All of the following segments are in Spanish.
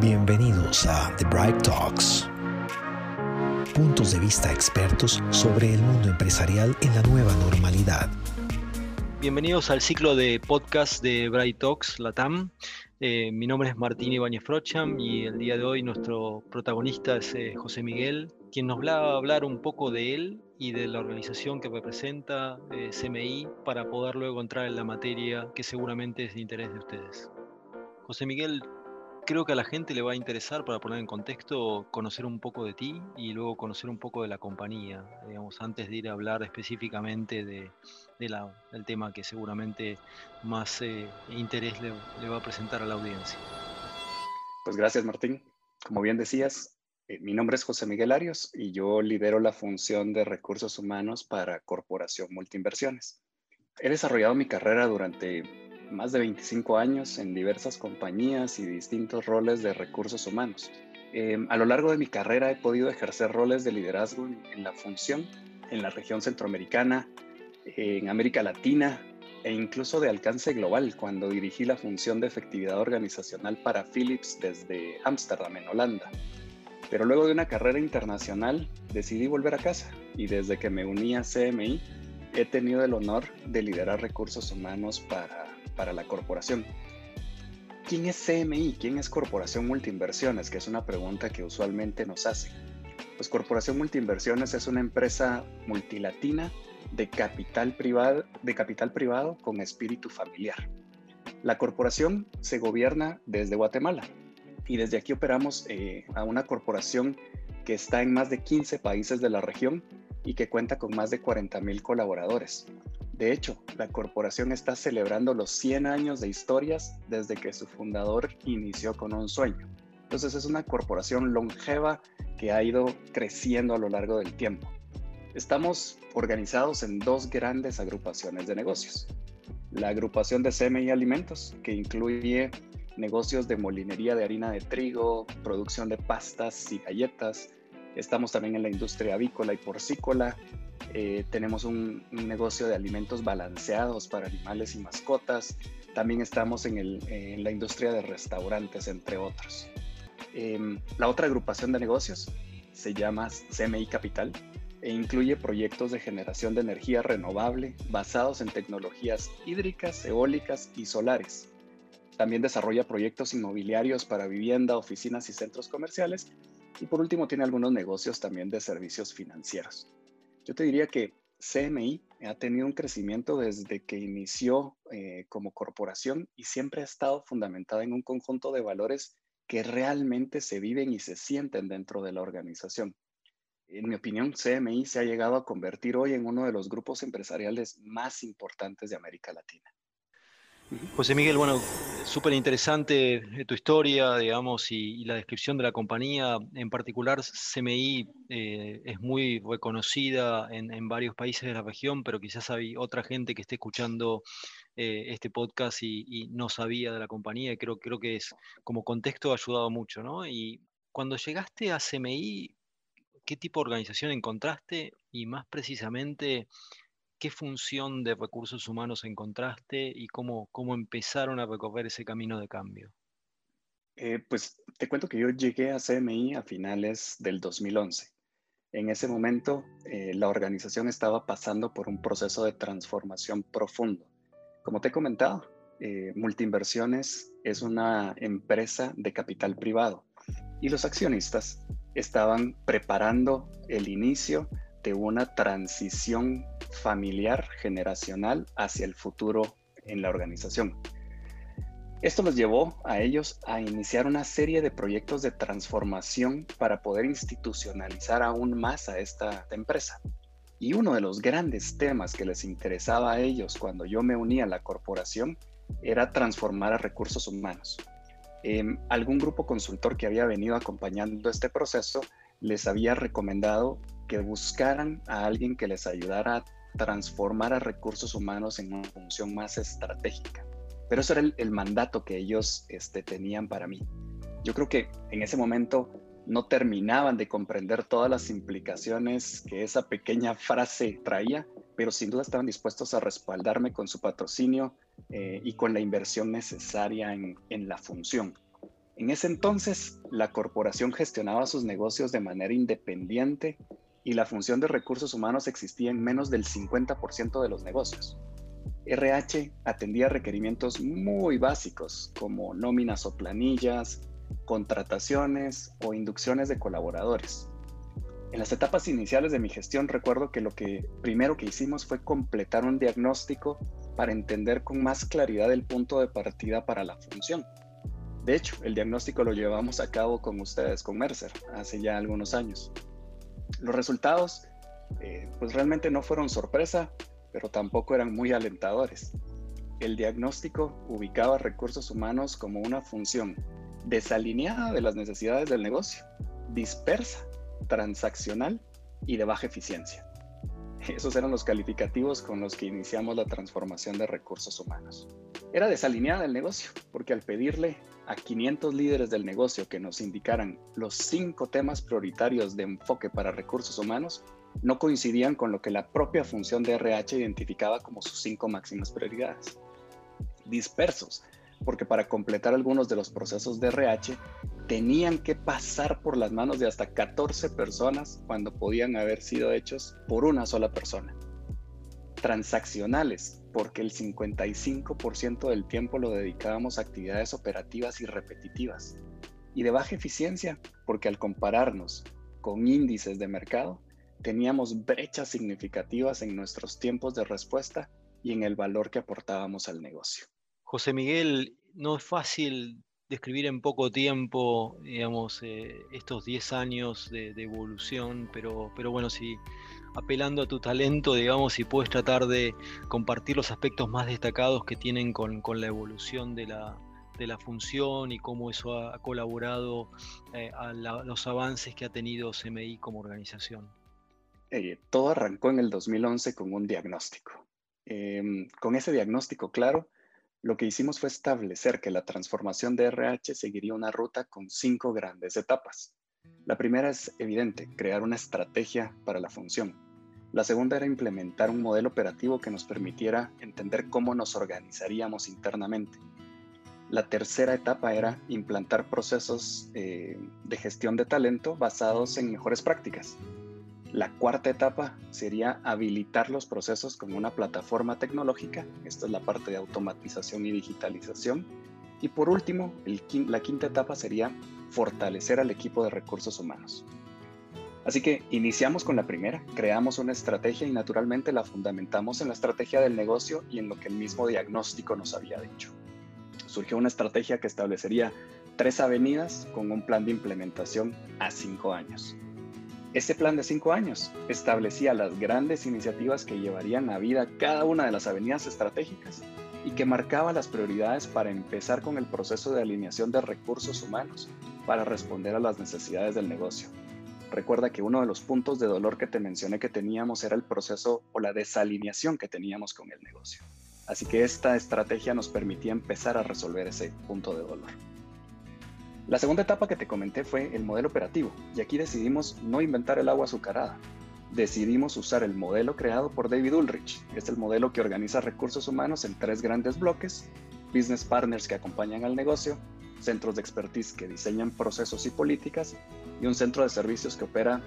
Bienvenidos a The Bright Talks. Puntos de vista expertos sobre el mundo empresarial en la nueva normalidad. Bienvenidos al ciclo de podcast de Bright Talks Latam. Eh, mi nombre es Martín Ibáñez Frocham y el día de hoy nuestro protagonista es eh, José Miguel, quien nos va a hablar un poco de él y de la organización que representa eh, CMI para poder luego entrar en la materia que seguramente es de interés de ustedes. José Miguel, creo que a la gente le va a interesar, para poner en contexto, conocer un poco de ti y luego conocer un poco de la compañía, digamos, antes de ir a hablar específicamente de, del tema que seguramente más eh, interés le, le, va a presentar a la audiencia. Pues gracias, Martín. Como bien decías, eh, mi nombre es José Miguel Arios y yo lidero la función de recursos humanos para Corporación Multiinversiones. He desarrollado mi carrera durante más de 25 años en diversas compañías y distintos roles de recursos humanos. Em, a lo largo de mi carrera he podido ejercer roles de liderazgo en, la función en la región centroamericana, en América Latina e incluso de alcance global cuando dirigí la función de efectividad organizacional para Philips desde Ámsterdam, en Holanda. Pero luego de una carrera internacional decidí volver a casa y desde que me uní a CMI he tenido el honor de liderar recursos humanos para para la corporación. ¿Quién es CMI? ¿Quién es Corporación Multiinversiones? Que es una pregunta que usualmente nos hacen. Pues Corporación Multiinversiones es una empresa multilatina de capital privado, de capital privado con espíritu familiar. La corporación se gobierna desde Guatemala y desde aquí operamos eh, a una corporación que está en más de 15 países de la región y que cuenta con más de 40 mil colaboradores. De hecho, la corporación está celebrando los 100 años de historias desde que su fundador inició con un sueño. Entonces es una corporación longeva que ha ido creciendo a lo largo del tiempo. Estamos organizados en dos grandes agrupaciones de negocios. La agrupación de CMI Alimentos, que incluye negocios de molinería de harina de trigo, producción de pastas y galletas. Estamos también en la industria avícola y porcícola, eh, tenemos un, negocio de alimentos balanceados para animales y mascotas. También estamos en, la industria de restaurantes, entre otros. Em, la otra agrupación de negocios se llama CMI Capital e incluye proyectos de generación de energía renovable basados en tecnologías hídricas, eólicas y solares. También desarrolla proyectos inmobiliarios para vivienda, oficinas y centros comerciales. Y por último tiene algunos negocios también de servicios financieros. Yo te diría que CMI ha tenido un crecimiento desde que inició eh, como corporación y siempre ha estado fundamentada en un conjunto de valores que realmente se viven y se sienten dentro de la organización. En mi opinión, CMI se ha llegado a convertir hoy en uno de los grupos empresariales más importantes de América Latina. José Miguel, bueno, súper interesante tu historia, digamos, y, la descripción de la compañía. En particular, CMI eh, es muy reconocida en, varios países de la región, pero quizás hay otra gente que esté escuchando eh, este podcast y, no sabía de la compañía. Creo, creo que es como contexto ha ayudado mucho, ¿no? Y cuando llegaste a CMI, ¿qué tipo de organización encontraste? Y más precisamente, ¿Qué función de recursos humanos encontraste y cómo, cómo empezaron a recorrer ese camino de cambio? Eh, pues te cuento que yo llegué a CMI a finales del 2011. En ese momento, eh, la organización estaba pasando por un proceso de transformación profundo. Como te he comentado, eh, Multiinversiones es una empresa de capital privado y los accionistas estaban preparando el inicio de una transición familiar generacional hacia el futuro en la organización. Esto los llevó a ellos a iniciar una serie de proyectos de transformación para poder institucionalizar aún más a esta empresa. Y uno de los grandes temas que les interesaba a ellos cuando yo me uní a la corporación era transformar a recursos humanos. Em, algún grupo consultor que había venido acompañando este proceso les había recomendado que buscaran a alguien que les ayudara a transformar a recursos humanos en una función más estratégica. Pero eso era el, mandato que ellos este, tenían para mí. Yo creo que en ese momento no terminaban de comprender todas las implicaciones que esa pequeña frase traía, pero sin duda estaban dispuestos a respaldarme con su patrocinio eh, y con la inversión necesaria en, en la función. En ese entonces, la corporación gestionaba sus negocios de manera independiente y la función de recursos humanos existía en menos del 50% de los negocios. RH atendía requerimientos muy básicos como nóminas o planillas, contrataciones o inducciones de colaboradores. En las etapas iniciales de mi gestión recuerdo que lo que primero que hicimos fue completar un diagnóstico para entender con más claridad el punto de partida para la función. De hecho, el diagnóstico lo llevamos a cabo con ustedes, con Mercer, hace ya algunos años. Los resultados, eh, pues realmente no fueron sorpresa, pero tampoco eran muy alentadores. El diagnóstico ubicaba recursos humanos como una función desalineada de las necesidades del negocio, dispersa, transaccional y de baja eficiencia. Esos eran los calificativos con los que iniciamos la transformación de recursos humanos. Era desalineada del negocio, porque al pedirle a 500 líderes del negocio que nos indicaran los cinco temas prioritarios de enfoque para recursos humanos, no coincidían con lo que la propia función de RH identificaba como sus cinco máximas prioridades. Dispersos, porque para completar algunos de los procesos de RH tenían que pasar por las manos de hasta 14 personas cuando podían haber sido hechos por una sola persona. Transaccionales, porque el 55% del tiempo lo dedicábamos a actividades operativas y repetitivas. Y de baja eficiencia, porque al compararnos con índices de mercado, teníamos brechas significativas en nuestros tiempos de respuesta y en el valor que aportábamos al negocio. José Miguel, no es fácil describir en poco tiempo, digamos, eh, estos 10 años de, evolución, pero, pero bueno, si apelando a tu talento, digamos, y puedes tratar de compartir los aspectos más destacados que tienen con, la evolución de la, función y cómo eso ha, colaborado eh, a los avances que ha tenido CMI como organización. Todo arrancó en el 2011 con un diagnóstico. Em, con ese diagnóstico claro, lo que hicimos fue establecer que la transformación de RH seguiría una ruta con cinco grandes etapas. La primera es evidente, crear una estrategia para la función. La segunda era implementar un modelo operativo que nos permitiera entender cómo nos organizaríamos internamente. La tercera etapa era implantar procesos eh, de gestión de talento basados en mejores prácticas. La cuarta etapa sería habilitar los procesos con una plataforma tecnológica. Esta es la parte de automatización y digitalización. Y por último, la quinta etapa sería fortalecer al equipo de recursos humanos. Así que iniciamos con la primera, creamos una estrategia y naturalmente la fundamentamos en la estrategia del negocio y en lo que el mismo diagnóstico nos había dicho. Surgió una estrategia que establecería tres avenidas con un plan de implementación a cinco años. Ese plan de cinco años establecía las grandes iniciativas que llevarían a vida cada una de las avenidas estratégicas y que marcaba las prioridades para empezar con el proceso de alineación de recursos humanos para responder a las necesidades del negocio Recuerda que uno de los puntos de dolor que te mencioné que teníamos era el proceso o la desalineación que teníamos con el negocio. Así que esta estrategia nos permitía empezar a resolver ese punto de dolor. La segunda etapa que te comenté fue el modelo operativo, y aquí decidimos no inventar el agua azucarada. Decidimos usar el modelo creado por David Ulrich, es el modelo que organiza recursos humanos en tres grandes bloques, business partners que acompañan al negocio, centros de expertise que diseñan procesos y políticas y un centro de servicios que opera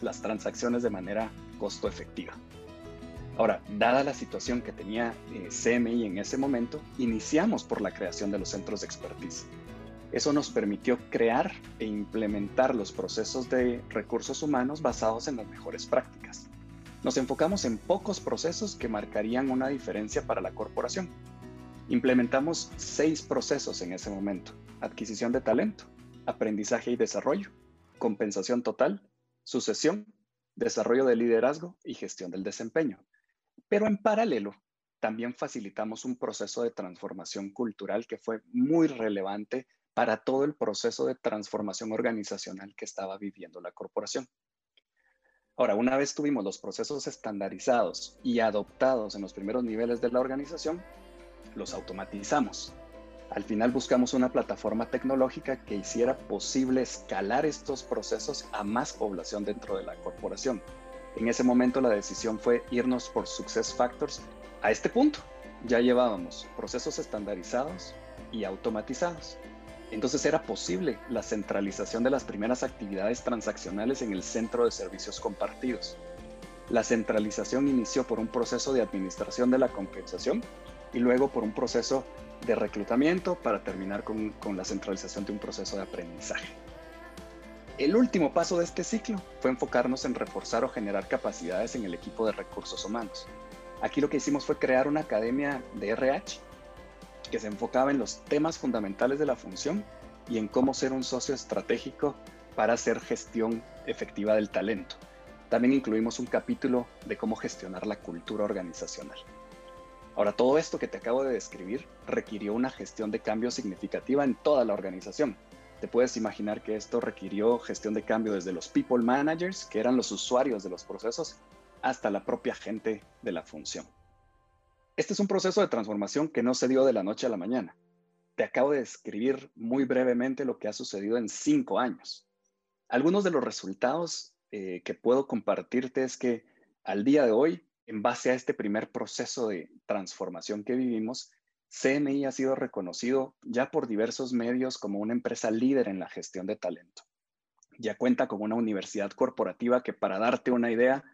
las transacciones de manera costo efectiva. Ahora, dada la situación que tenía eh, CMI en ese momento, iniciamos por la creación de los centros de expertise. Eso nos permitió crear e implementar los procesos de recursos humanos basados en las mejores prácticas. Nos enfocamos en pocos procesos que marcarían una diferencia para la corporación. Implementamos seis procesos en ese momento. Adquisición de talento, aprendizaje y desarrollo, compensación total, sucesión, desarrollo de liderazgo y gestión del desempeño. Pero en paralelo, también facilitamos un proceso de transformación cultural que fue muy relevante para todo el proceso de transformación organizacional que estaba viviendo la corporación. Ahora, una vez tuvimos los procesos estandarizados y adoptados en los primeros niveles de la organización, los automatizamos al final buscamos una plataforma tecnológica que hiciera posible escalar estos procesos a más población dentro de la corporación. En ese momento la decisión fue irnos por Success Factors a este punto. Ya llevábamos procesos estandarizados y automatizados. Entonces era posible la centralización de las primeras actividades transaccionales en el centro de servicios compartidos. La centralización inició por un proceso de administración de la compensación y luego por un proceso de reclutamiento para terminar con, la centralización de un proceso de aprendizaje. El último paso de este ciclo fue enfocarnos en reforzar o generar capacidades en el equipo de recursos humanos. Aquí lo que hicimos fue crear una academia de RH que se enfocaba en los temas fundamentales de la función y en cómo ser un socio estratégico para hacer gestión efectiva del talento. También incluimos un capítulo de cómo gestionar la cultura organizacional. Ahora, todo esto que te acabo de describir requirió una gestión de cambio significativa en toda la organización. Te puedes imaginar que esto requirió gestión de cambio desde los people managers, que eran los usuarios de los procesos, hasta la propia gente de la función. Este es un proceso de transformación que no se dio de la noche a la mañana. Te acabo de describir muy brevemente lo que ha sucedido en cinco años. Algunos de los resultados eh, que puedo compartirte es que al día de hoy en base a este primer proceso de transformación que vivimos, CMI ha sido reconocido ya por diversos medios como una empresa líder en la gestión de talento. Ya cuenta con una universidad corporativa que, para darte una idea,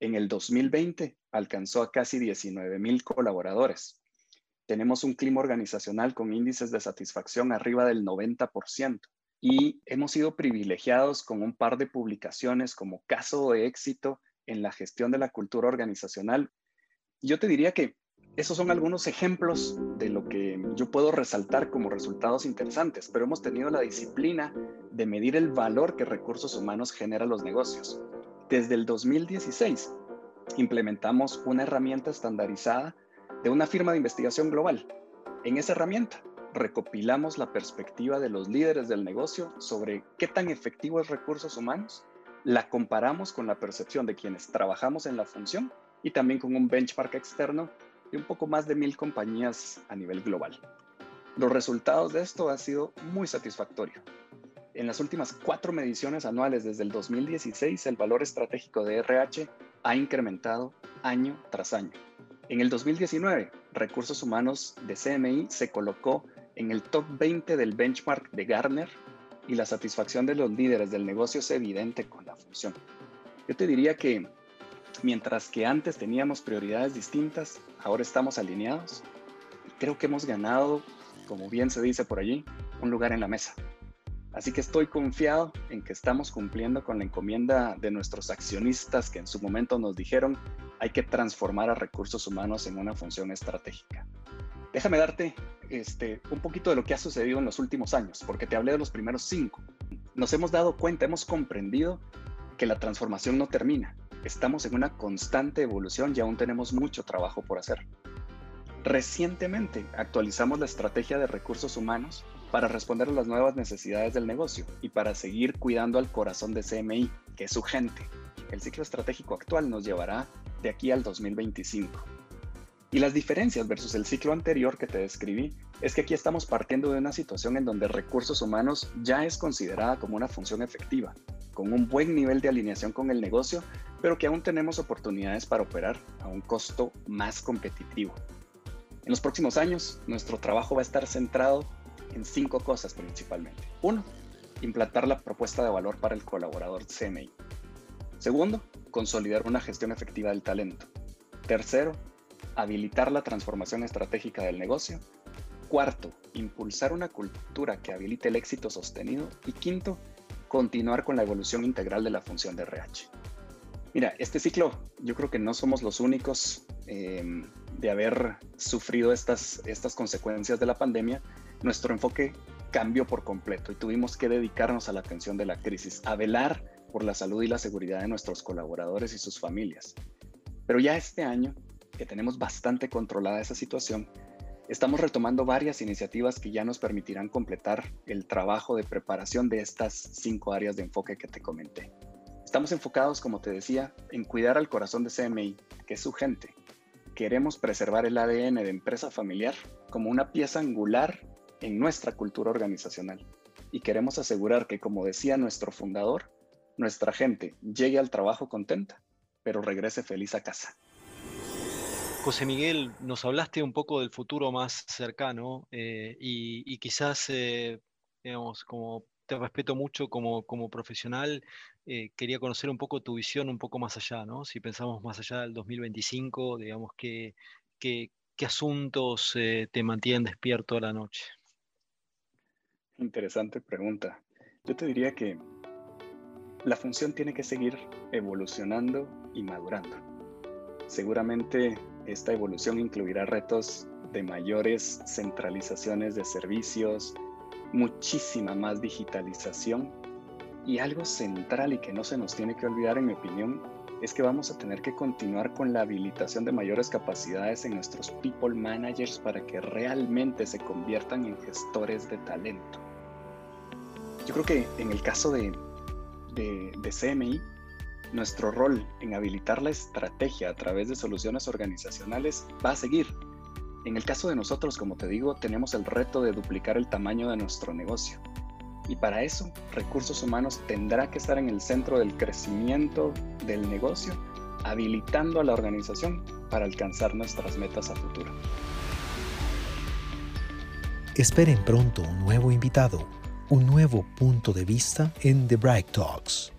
en el 2020 alcanzó a casi 19 mil colaboradores. Tenemos un clima organizacional con índices de satisfacción arriba del 90% y hemos sido privilegiados con un par de publicaciones como caso de éxito en la gestión de la cultura organizacional. Yo te diría que esos son algunos ejemplos de lo que yo puedo resaltar como resultados interesantes, pero hemos tenido la disciplina de medir el valor que recursos humanos genera a los negocios. Desde el 2016 implementamos una herramienta estandarizada de una firma de investigación global. En esa herramienta recopilamos la perspectiva de los líderes del negocio sobre qué tan efectivo es recursos humanos la comparamos con la percepción de quienes trabajamos en la función y también con un benchmark externo de un poco más de mil compañías a nivel global. Los resultados de esto han sido muy satisfactorios. En las últimas cuatro mediciones anuales desde el 2016, el valor estratégico de RH ha incrementado año tras año. En el 2019, Recursos Humanos de CMI se colocó en el top 20 del benchmark de Gartner y la satisfacción de los líderes del negocio es evidente con la función. Yo te diría que mientras que antes teníamos prioridades distintas, ahora estamos alineados y creo que hemos ganado, como bien se dice por allí, un lugar en la mesa. Así que estoy confiado en que estamos cumpliendo con la encomienda de nuestros accionistas que en su momento nos dijeron hay que transformar a recursos humanos en una función estratégica. Déjame darte este, un poquito de lo que ha sucedido en los últimos años, porque te hablé de los primeros cinco. Nos hemos dado cuenta, hemos comprendido que la transformación no termina. Estamos en una constante evolución y aún tenemos mucho trabajo por hacer. Recientemente actualizamos la estrategia de recursos humanos para responder a las nuevas necesidades del negocio y para seguir cuidando al corazón de CMI, que es su gente. El ciclo estratégico actual nos llevará de aquí al 2025. Y las diferencias versus el ciclo anterior que te describí es que aquí estamos partiendo de una situación en donde recursos humanos ya es considerada como una función efectiva, con un buen nivel de alineación con el negocio, pero que aún tenemos oportunidades para operar a un costo más competitivo. En los próximos años, nuestro trabajo va a estar centrado en cinco cosas principalmente. Uno, implantar la propuesta de valor para el colaborador CMI. Segundo, consolidar una gestión efectiva del talento. Tercero, habilitar la transformación estratégica del negocio. Cuarto, impulsar una cultura que habilite el éxito sostenido. Y quinto, continuar con la evolución integral de la función de RH. Mira, este ciclo yo creo que no somos los únicos eh, de haber sufrido estas, estas consecuencias de la pandemia. Nuestro enfoque cambió por completo y tuvimos que dedicarnos a la atención de la crisis, a velar por la salud y la seguridad de nuestros colaboradores y sus familias. Pero ya este año que tenemos bastante controlada esa situación, estamos retomando varias iniciativas que ya nos permitirán completar el trabajo de preparación de estas cinco áreas de enfoque que te comenté. Estamos enfocados, como te decía, en cuidar al corazón de CMI, que es su gente. Queremos preservar el ADN de empresa familiar como una pieza angular en nuestra cultura organizacional. Y queremos asegurar que, como decía nuestro fundador, nuestra gente llegue al trabajo contenta, pero regrese feliz a casa. José Miguel, nos hablaste un poco del futuro más cercano eh, y, quizás eh, digamos, como te respeto mucho como, como profesional, eh, quería conocer un poco tu visión un poco más allá, ¿no? Si pensamos más allá del 2025, digamos, ¿qué, qué, qué asuntos eh, te mantienen despierto a la noche? Interesante pregunta. Yo te diría que la función tiene que seguir evolucionando y madurando. Seguramente esta evolución incluirá retos de mayores centralizaciones de servicios, muchísima más digitalización y algo central y que no se nos tiene que olvidar en mi opinión es que vamos a tener que continuar con la habilitación de mayores capacidades en nuestros people managers para que realmente se conviertan en gestores de talento. Yo creo que en el caso de, de, de CMI, nuestro rol en habilitar la estrategia a través de soluciones organizacionales va a seguir en el caso de nosotros, como te digo, tenemos el reto de duplicar el tamaño de nuestro negocio. Y para eso, recursos humanos tendrá que estar en el centro del crecimiento del negocio, habilitando a la organización para alcanzar nuestras metas a futuro. Esperen pronto un nuevo invitado, un nuevo punto de vista en The Bright Talks.